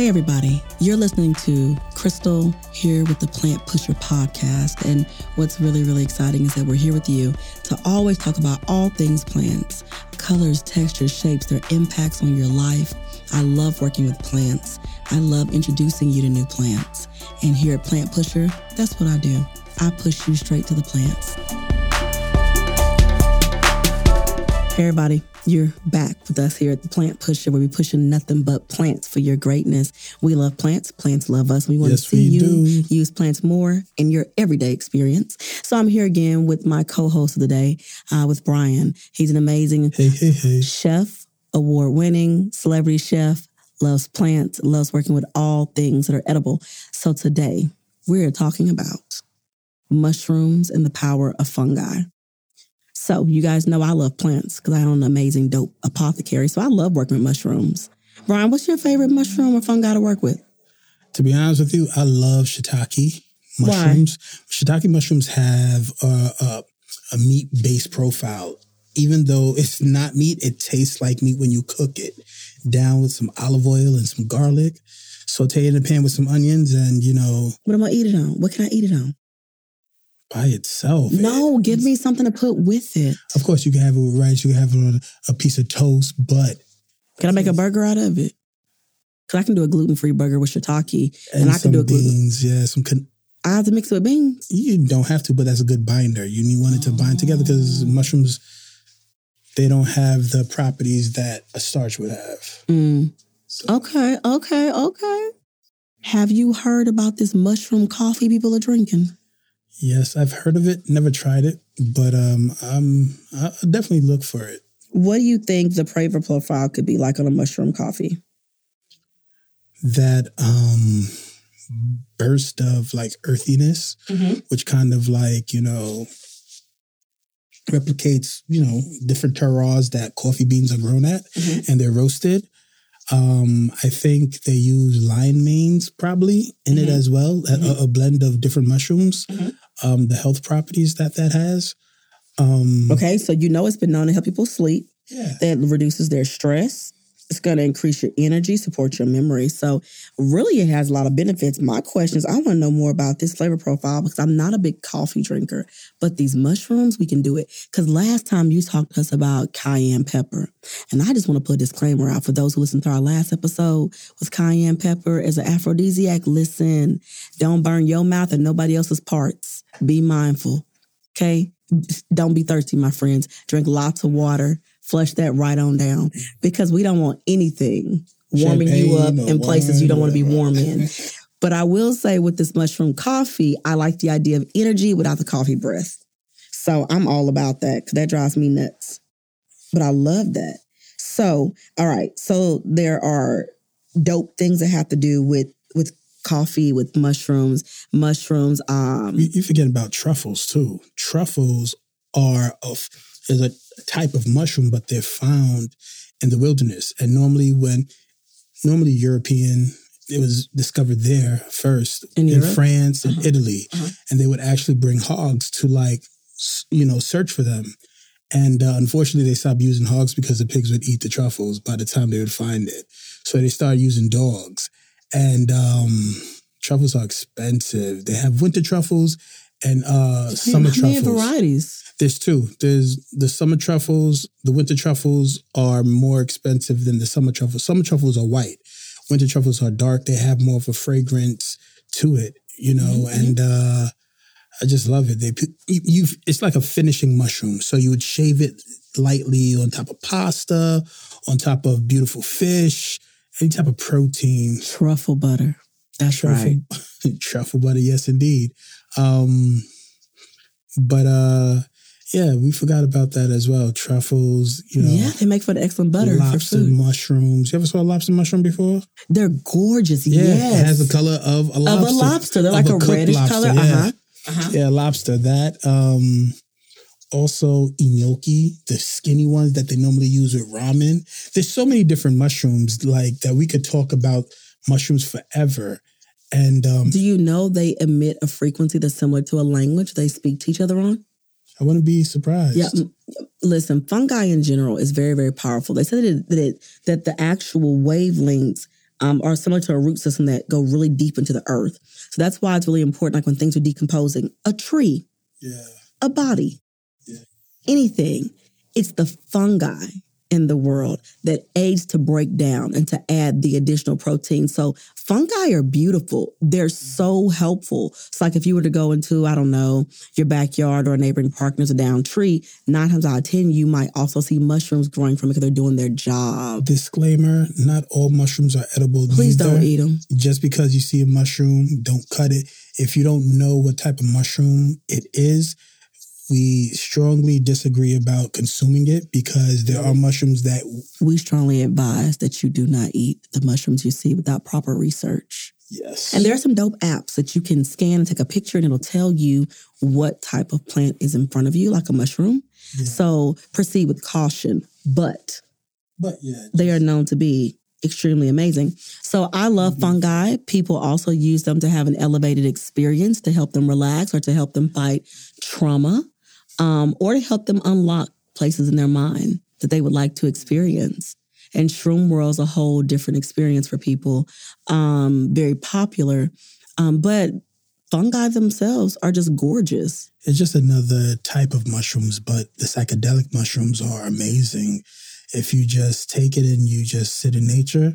Hey, everybody. You're listening to Crystal here with the Plant Pusher podcast. And what's really, really exciting is that we're here with you to always talk about all things plants colors, textures, shapes, their impacts on your life. I love working with plants. I love introducing you to new plants. And here at Plant Pusher, that's what I do. I push you straight to the plants. Hey, everybody. You're back with us here at the Plant Pusher, where we pushing nothing but plants for your greatness. We love plants. Plants love us. We want Yes, to see you do. use plants more in your everyday experience. So I'm here again with my co-host of the day, uh, with Brian. He's an amazing Hey, hey, hey. chef, award winning celebrity chef, loves plants, loves working with all things that are edible. So today we're talking about mushrooms and the power of fungi. So you guys know I love plants because I own an amazing dope apothecary. So I love working with mushrooms. Brian, what's your favorite mushroom or fungi to work with? To be honest with you, I love shiitake Why? mushrooms. Shiitake mushrooms have a, a, a meat based profile. Even though it's not meat, it tastes like meat when you cook it. Down with some olive oil and some garlic, saute it in a pan with some onions, and you know, What am I eat it on? What can I eat it on? By itself. No, give me something to put with it. Of course, you can have it with rice. You can have it on a piece of toast, but Can I make a burger out of it? Because I can do a gluten free burger with shiitake. and, And I can do a gluten- beans. Yeah, some. Con- I have to mix it with beans. You don't have to, but that's a good binder. You need one it to bind together because mushrooms they don't have the properties that a starch would have. Mm. So, Okay, okay, okay. Have you heard about this mushroom coffee people are drinking? Yes, I've heard of it, never tried it, but um, I'm I'll definitely look for it. What do you think the flavor profile could be like on a mushroom coffee? That um burst of like earthiness, Mm-hmm. which kind of like you know replicates you know different terroirs that coffee beans are grown at. Mhm. and they're roasted. Um, I think they use lion manes probably in it Mhm. as well, Mhm. a, a blend of different mushrooms. Um, the health properties that that has. Um, Okay, so you know it's been known to help people sleep. Yeah. That reduces their stress. It's going to increase your energy, support your memory. So, really, it has a lot of benefits. My question is I want to know more about this flavor profile because I'm not a big coffee drinker, but these mushrooms, we can do it. Because last time you talked to us about cayenne pepper, and I just want to put a disclaimer out for those who listened to our last episode with cayenne pepper as an aphrodisiac. Listen, don't burn your mouth and nobody else's parts. Be mindful. Okay. Don't be thirsty, my friends. Drink lots of water. Flush that right on down because we don't want anything warming you up in places you don't want to be warm in. But I will say with this mushroom coffee, I like the idea of energy without the coffee breath. So I'm all about that because that drives me nuts. But I love that. So, all right. So there are dope things that have to do with with coffee, with mushrooms, mushrooms. Um, You, you forget about truffles too. Truffles are of is a type of mushroom, but they're found in the wilderness. And normally, when normally European, it was discovered there first In in, France and Uh-huh. Italy, Uh-huh. and they would actually bring hogs to like you know search for them. And uh, unfortunately, they stopped using hogs because the pigs would eat the truffles by the time they would find it. So they started using dogs. And um, truffles are expensive. They have winter truffles and uh, summer truffles. varieties? There's two. There's the summer truffles. The winter truffles are more expensive than the summer truffles. Summer truffles are white. Winter truffles are dark. They have more of a fragrance to it, you know. Mhm. And uh, I just love it. They you. It's like a finishing mushroom. So you would shave it lightly on top of pasta, on top of beautiful fish, any type of protein. Truffle butter. That's truffle, right. truffle butter, yes, indeed. Um, but uh, yeah, we forgot about that as well. Truffles, you know, yeah, they make for the excellent butter for lobster food. mushrooms. You ever saw a lobster mushroom before? They're gorgeous. Yeah, yes. it has the color of a lobster. of a lobster. They're of like a, cooked reddish lobster, color. Yeah. Uh-huh. Uh-huh. Yeah, lobster. That. Um, also enoki, the skinny ones that they normally use with ramen. There's so many different mushrooms like that we could talk about mushrooms forever. And um, Do you know they emit a frequency that's similar to a language they speak to each other on? I wouldn't be surprised. Yeah. Listen, fungi in general is very, very powerful. They said that it, that, it, that the actual wavelengths um, are similar to a root system that go really deep into the earth. So that's why it's really important. Like when things are decomposing, a tree, Yeah. a body, Yeah. anything. It's the fungi in the world that aids to break down and to add the additional protein. So fungi are beautiful. They're so helpful. It's like if you were to go into, I don't know, your backyard or a neighboring park and there's a down tree, nine times out of 10, you might also see mushrooms growing from it because they're doing their job. Disclaimer: Not all mushrooms are edible. Please neither. don't eat them. Just because you see a mushroom, don't cut it. If you don't know what type of mushroom it is, we strongly disagree about consuming it because there are mushrooms that We strongly advise that you do not eat the mushrooms you see without proper research. yes, And there are some dope apps that you can scan and take a picture and it'll tell you what type of plant is in front of you, like a mushroom. Yeah. So proceed with caution, but but yeah, they are known to be extremely amazing. So I love Mhm. fungi. People also use them to have an elevated experience to help them relax or to help them fight trauma um, or to help them unlock places in their mind that they would like to experience. And Shroom World is a whole different experience for people, um, very popular. Um, but fungi themselves are just gorgeous. It's just another type of mushrooms, but the psychedelic mushrooms are amazing. If you just take it and you just sit in nature,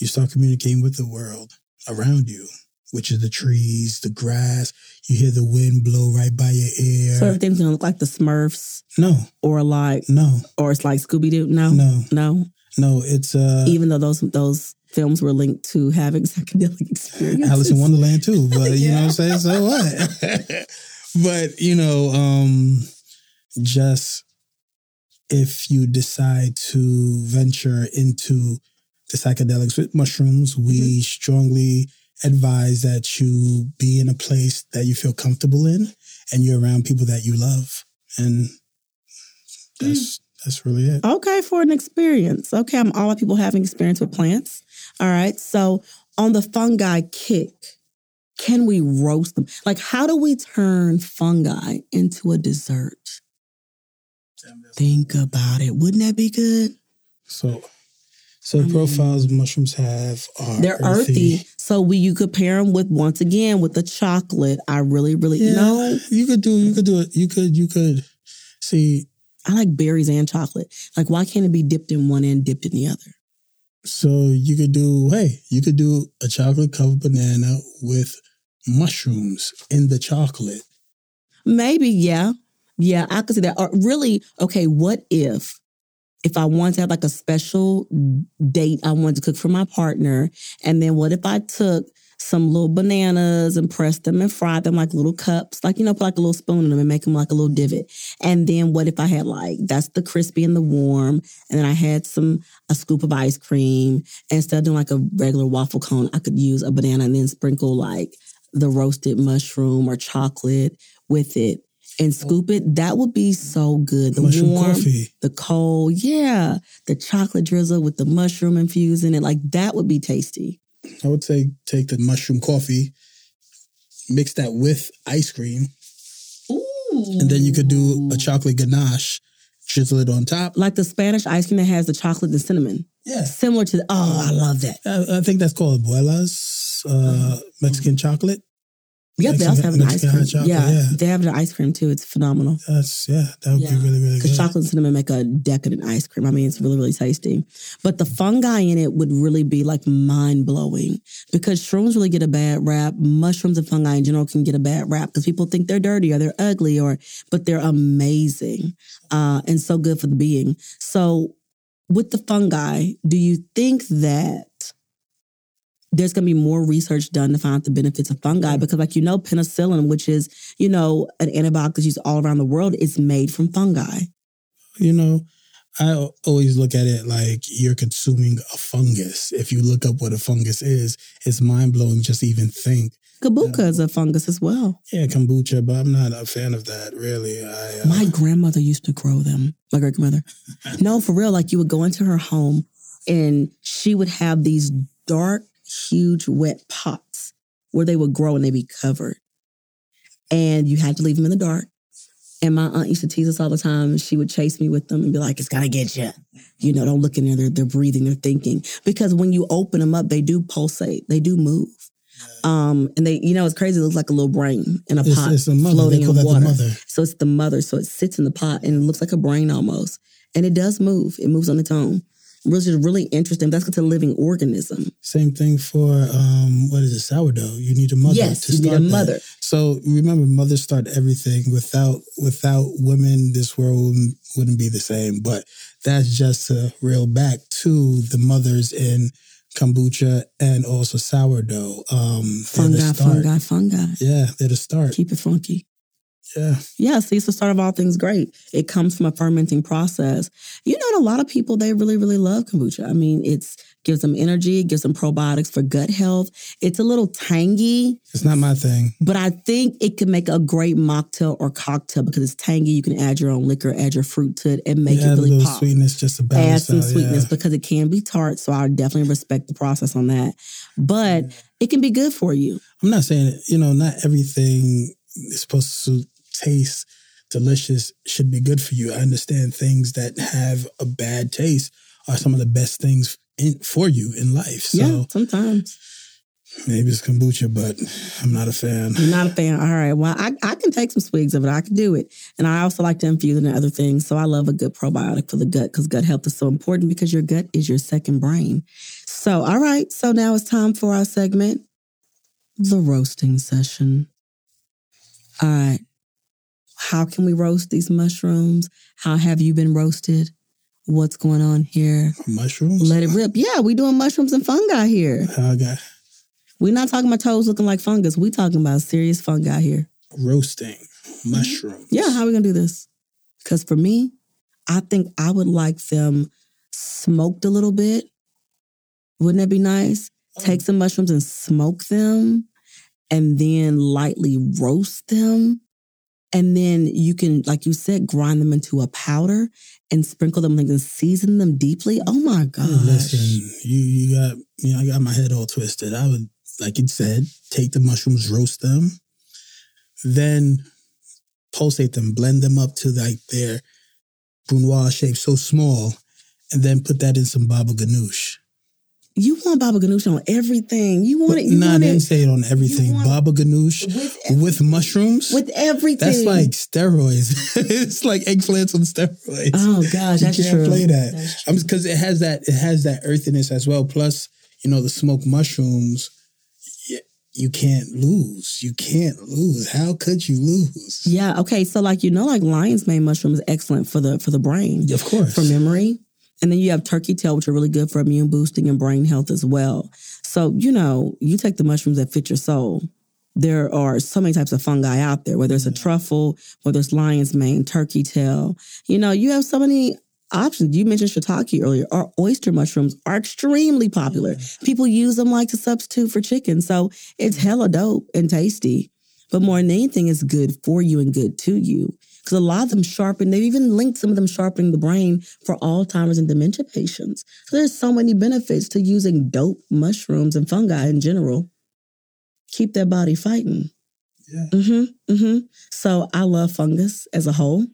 you start communicating with the world around you, which is the trees, the grass. You hear the wind blow right by your ear. So everything's gonna look like the Smurfs no, or like, no, or it's like Scooby Doo. No, no, no. no. It's uh, even though those those films were linked to having psychedelic experiences. Alice in Wonderland too, but you know what I'm saying? So what? but you know, um just if you decide to venture into the psychedelics with mushrooms, we strongly advise that you be in a place that you feel comfortable in and you're around people that you love. And that's hmm. that's really it. Okay, for an experience. Okay, I'm all about people having experience with plants. All right. So on the fungi kick, can we roast them? Like, how do we turn fungi into a dessert? Think about it. Wouldn't that be good? So so the I profiles mushrooms have are They're earthy. So we you could pair them with once again with the chocolate. I really, really Yeah, no. you could do. You could do it. You could. You could see. I like berries and chocolate. Like, why can't it be dipped in one and dipped in the other? So you could do. Hey, you could do a chocolate covered banana with mushrooms in the chocolate. Maybe, yeah. Yeah, I could see that. Or really, okay, what if if I wanted to have like a special date I wanted to cook for my partner, and then what if I took some little bananas and pressed them and fried them like little cups, like you know, put like a little spoon in them and make them like a little divot. And then what if I had like that's the crispy and the warm, and then I had some a scoop of ice cream. And instead of doing like a regular waffle cone, I could use a banana and then sprinkle like the roasted mushroom or chocolate with it and scoop it. That would be so good. The Mushroom warm, coffee. the cold, yeah, the chocolate drizzle with the mushroom infused in it, like that would be tasty. I would say take the mushroom coffee, mix that with ice cream, Ooh. and then you could do a chocolate ganache, drizzle it on top. like the Spanish ice cream that has the chocolate and cinnamon, Yeah, similar to. The, oh, I love that. I, I think that's called abuelas, uh, Mexican chocolate. Yeah, they also have an ice cream. chocolate, yeah, yeah. they have an ice cream too. It's phenomenal. That's yeah, that would Yeah. be really really good. Because chocolate and cinnamon make a decadent ice cream. I mean, it's really, really tasty. But the fungi in it would really be like mind blowing because shrooms really get a bad rap. Mushrooms and fungi in general can get a bad rap because people think they're dirty or they're ugly or, but they're amazing uh, and so good for the being. So, with the fungi, do you think that there's going to be more research done to find out the benefits of fungi because like you know penicillin which is you know an antibiotic that's used all around the world is made from fungi you know, I always look at it like you're consuming a fungus. If you look up what a fungus is, it's mind blowing just to even think. kabuka is a fungus as well Yeah, kombucha, but I'm not a fan of that really. I uh, my grandmother used to grow them my great grandmother no for real like you would go into her home and she would have these dark huge wet pots where they would grow and they'd be covered and you had to leave them in the dark And my aunt used to tease us all the time. She would chase me with them and be like, it's gonna get you. You know, don't look in there. They're, they're breathing, they're thinking. Because when you open them up, they do pulsate, they do move. Um, and they, you know, it's crazy. It looks like a little brain in a It's, pot it's mother. floating in water. So it's the mother. So it sits in the pot and it looks like a brain almost. And it does move. It moves on its own. Which is really interesting. That's it's a living organism. Same thing for um, what is it? Sourdough. You need a mother. yes, to you need a start that. mother. So remember, mothers start everything. Without without women, this world wouldn't, be the same. But that's just to reel back to the mothers in kombucha and also sourdough. Um, Fungi, fungi, fungi. Yeah, they're the start. Keep it funky. Yeah, Yeah, see, it's the start of all things great. It comes from a fermenting process. You know, and a lot of people they really, really love kombucha. I mean, it's gives them energy, it gives them probiotics for gut health. It's a little tangy, it's not my thing. but I think it could make a great mocktail or cocktail because it's tangy. You can add your own liquor, add your fruit to it, and make yeah, it a really little pop. sweetness just to Add some out. sweetness yeah. because it can be tart. So I definitely respect the process on that. But it can be good for you. I'm not saying you know, not everything is supposed to taste delicious should be good for you. I understand things that have a bad taste are some of the best things in, for you in life. So yeah, sometimes. maybe it's kombucha, but I'm not a fan. You're not a fan. All right. Well, I, I can take some swigs of it. I can do it. And I also like to infuse it in other things. So I love a good probiotic for the gut because gut health is so important because your gut is your second brain. So, all right. So now it's time for our segment, the roasting session. All right. How can we roast these mushrooms? How have you been roasted? What's going on here? Mushrooms? Let it rip. Yeah, we doing mushrooms and fungi here. Got We're not talking about toes looking like fungus. We talking about serious fungi here. roasting mushrooms. Yeah, how are we gonna do this? Because for me, I think I would like them smoked a little bit. Wouldn't that be nice? Take oh. some mushrooms and smoke them, and then lightly roast them. And then you can, like you said, grind them into a powder and sprinkle them like and season them deeply. Oh my gosh. Listen, you you got you know, I got my head all twisted. I would, like you said, take the mushrooms, roast them, then pulsate them, blend them up to like their brunoise shape so small, and then put that in some baba ganoush. You want baba ganoush on everything. You want it. You nah, I didn't it say it on everything. baba ganoush with, with mushrooms. with everything. that's like steroids. it's like eggplants on steroids. Oh gosh, you that's can't true. play that. Because it has that it has that earthiness as well. Plus, you know, the smoked mushrooms, you can't lose. You can't lose. How could you lose? Yeah. Okay. So, like you know, like lion's mane mushroom is excellent for the for the brain of course. for memory, and then you have turkey tail, which are really good for immune boosting and brain health as well. So you know, you take the mushrooms that fit your soul. There are so many types of fungi out there, whether it's a mm-hmm. truffle, whether it's lion's mane, turkey tail. You know, you have so many options. You mentioned shiitake earlier, or oyster mushrooms are extremely popular. Mm. People use them like to substitute for chicken. So it's mm-hmm. hella dope and tasty. But more than anything, it's good for you and good to you. Because a lot of them sharpen, they've even linked some of them sharpening the brain for Alzheimer's and dementia patients. So there's so many benefits to using dope mushrooms and fungi in general. Keep their body fighting. Yeah. Mm-hmm. Mm-hmm. So I love fungus as a whole.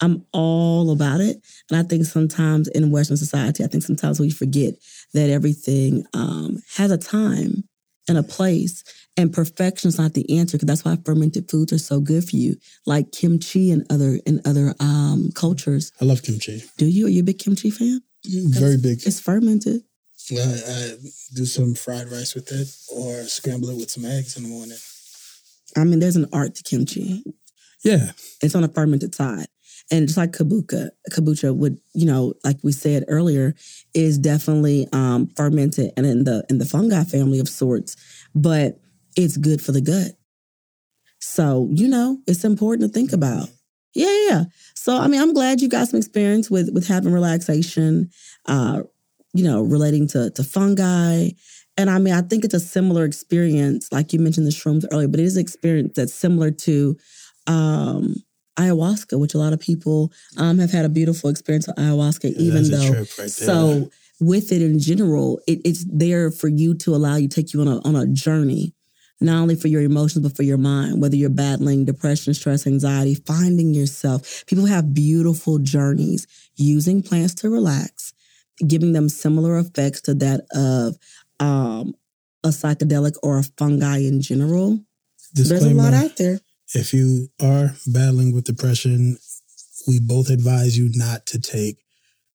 I'm all about it. And I think sometimes in Western society, I think sometimes we forget that everything um, has a time and a place, and perfection is not the answer. Because that's why fermented foods are so good for you, like kimchi and other in other um, cultures. I love kimchi. Do you? Are you a big kimchi fan? Very big. It's fermented. I, I do some fried rice with it or scramble it with some eggs in the morning. I mean, there's an art to kimchi. Yeah. It's on a fermented side. And just like kabuka, kombucha would, you know, like we said earlier, is definitely um, fermented and in the in the fungi family of sorts, but it's good for the gut. So, you know, it's important to think about. Yeah, yeah. So, I mean, I'm glad you got some experience with with having relaxation, uh, you know, relating to to fungi. And I mean, I think it's a similar experience, like you mentioned the shrooms earlier, but it is an experience that's similar to um ayahuasca, which a lot of people um, have had a beautiful experience with ayahuasca, even That's a though. right. So with it in general, it, it's there for you to allow you take you on a on a journey. not only for your emotions, but for your mind, whether you're battling depression, stress, anxiety, finding yourself. People have beautiful journeys using plants to relax, giving them similar effects to that of um, a psychedelic or a fungi in general. There's a lot out there. If you are battling with depression, we both advise you not to take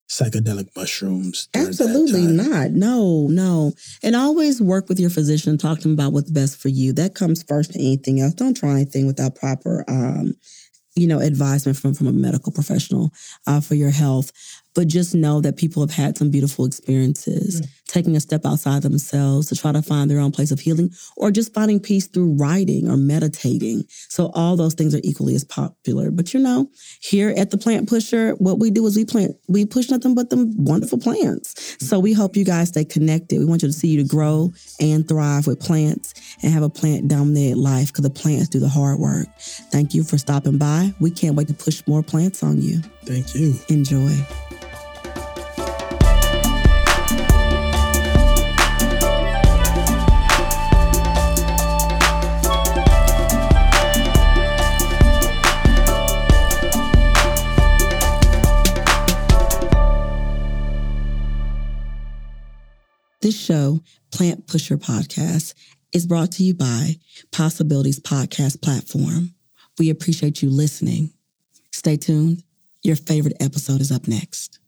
psychedelic mushrooms. Absolutely not. No, no. And always work with your physician, talk to them about what's best for you. That comes first to anything else. Don't try anything without proper um, you know, advisement from from a medical professional uh, for your health. But just know that people have had some beautiful experiences, mm. Taking a step outside themselves to try to find their own place of healing, or just finding peace through writing or meditating. So all those things are equally as popular. But you know, here at the Plant Pusher, what we do is we plant, we push nothing but them wonderful plants. So we hope you guys stay connected. We want you to see you to grow and thrive with plants and have a plant dominated life because the plants do the hard work. Thank you for stopping by. We can't wait to push more plants on you. Thank you. Enjoy. This show, Plant Pusher Podcast, is brought to you by Possibilities Podcast Platform. We appreciate you listening. Stay tuned. Your favorite episode is up next.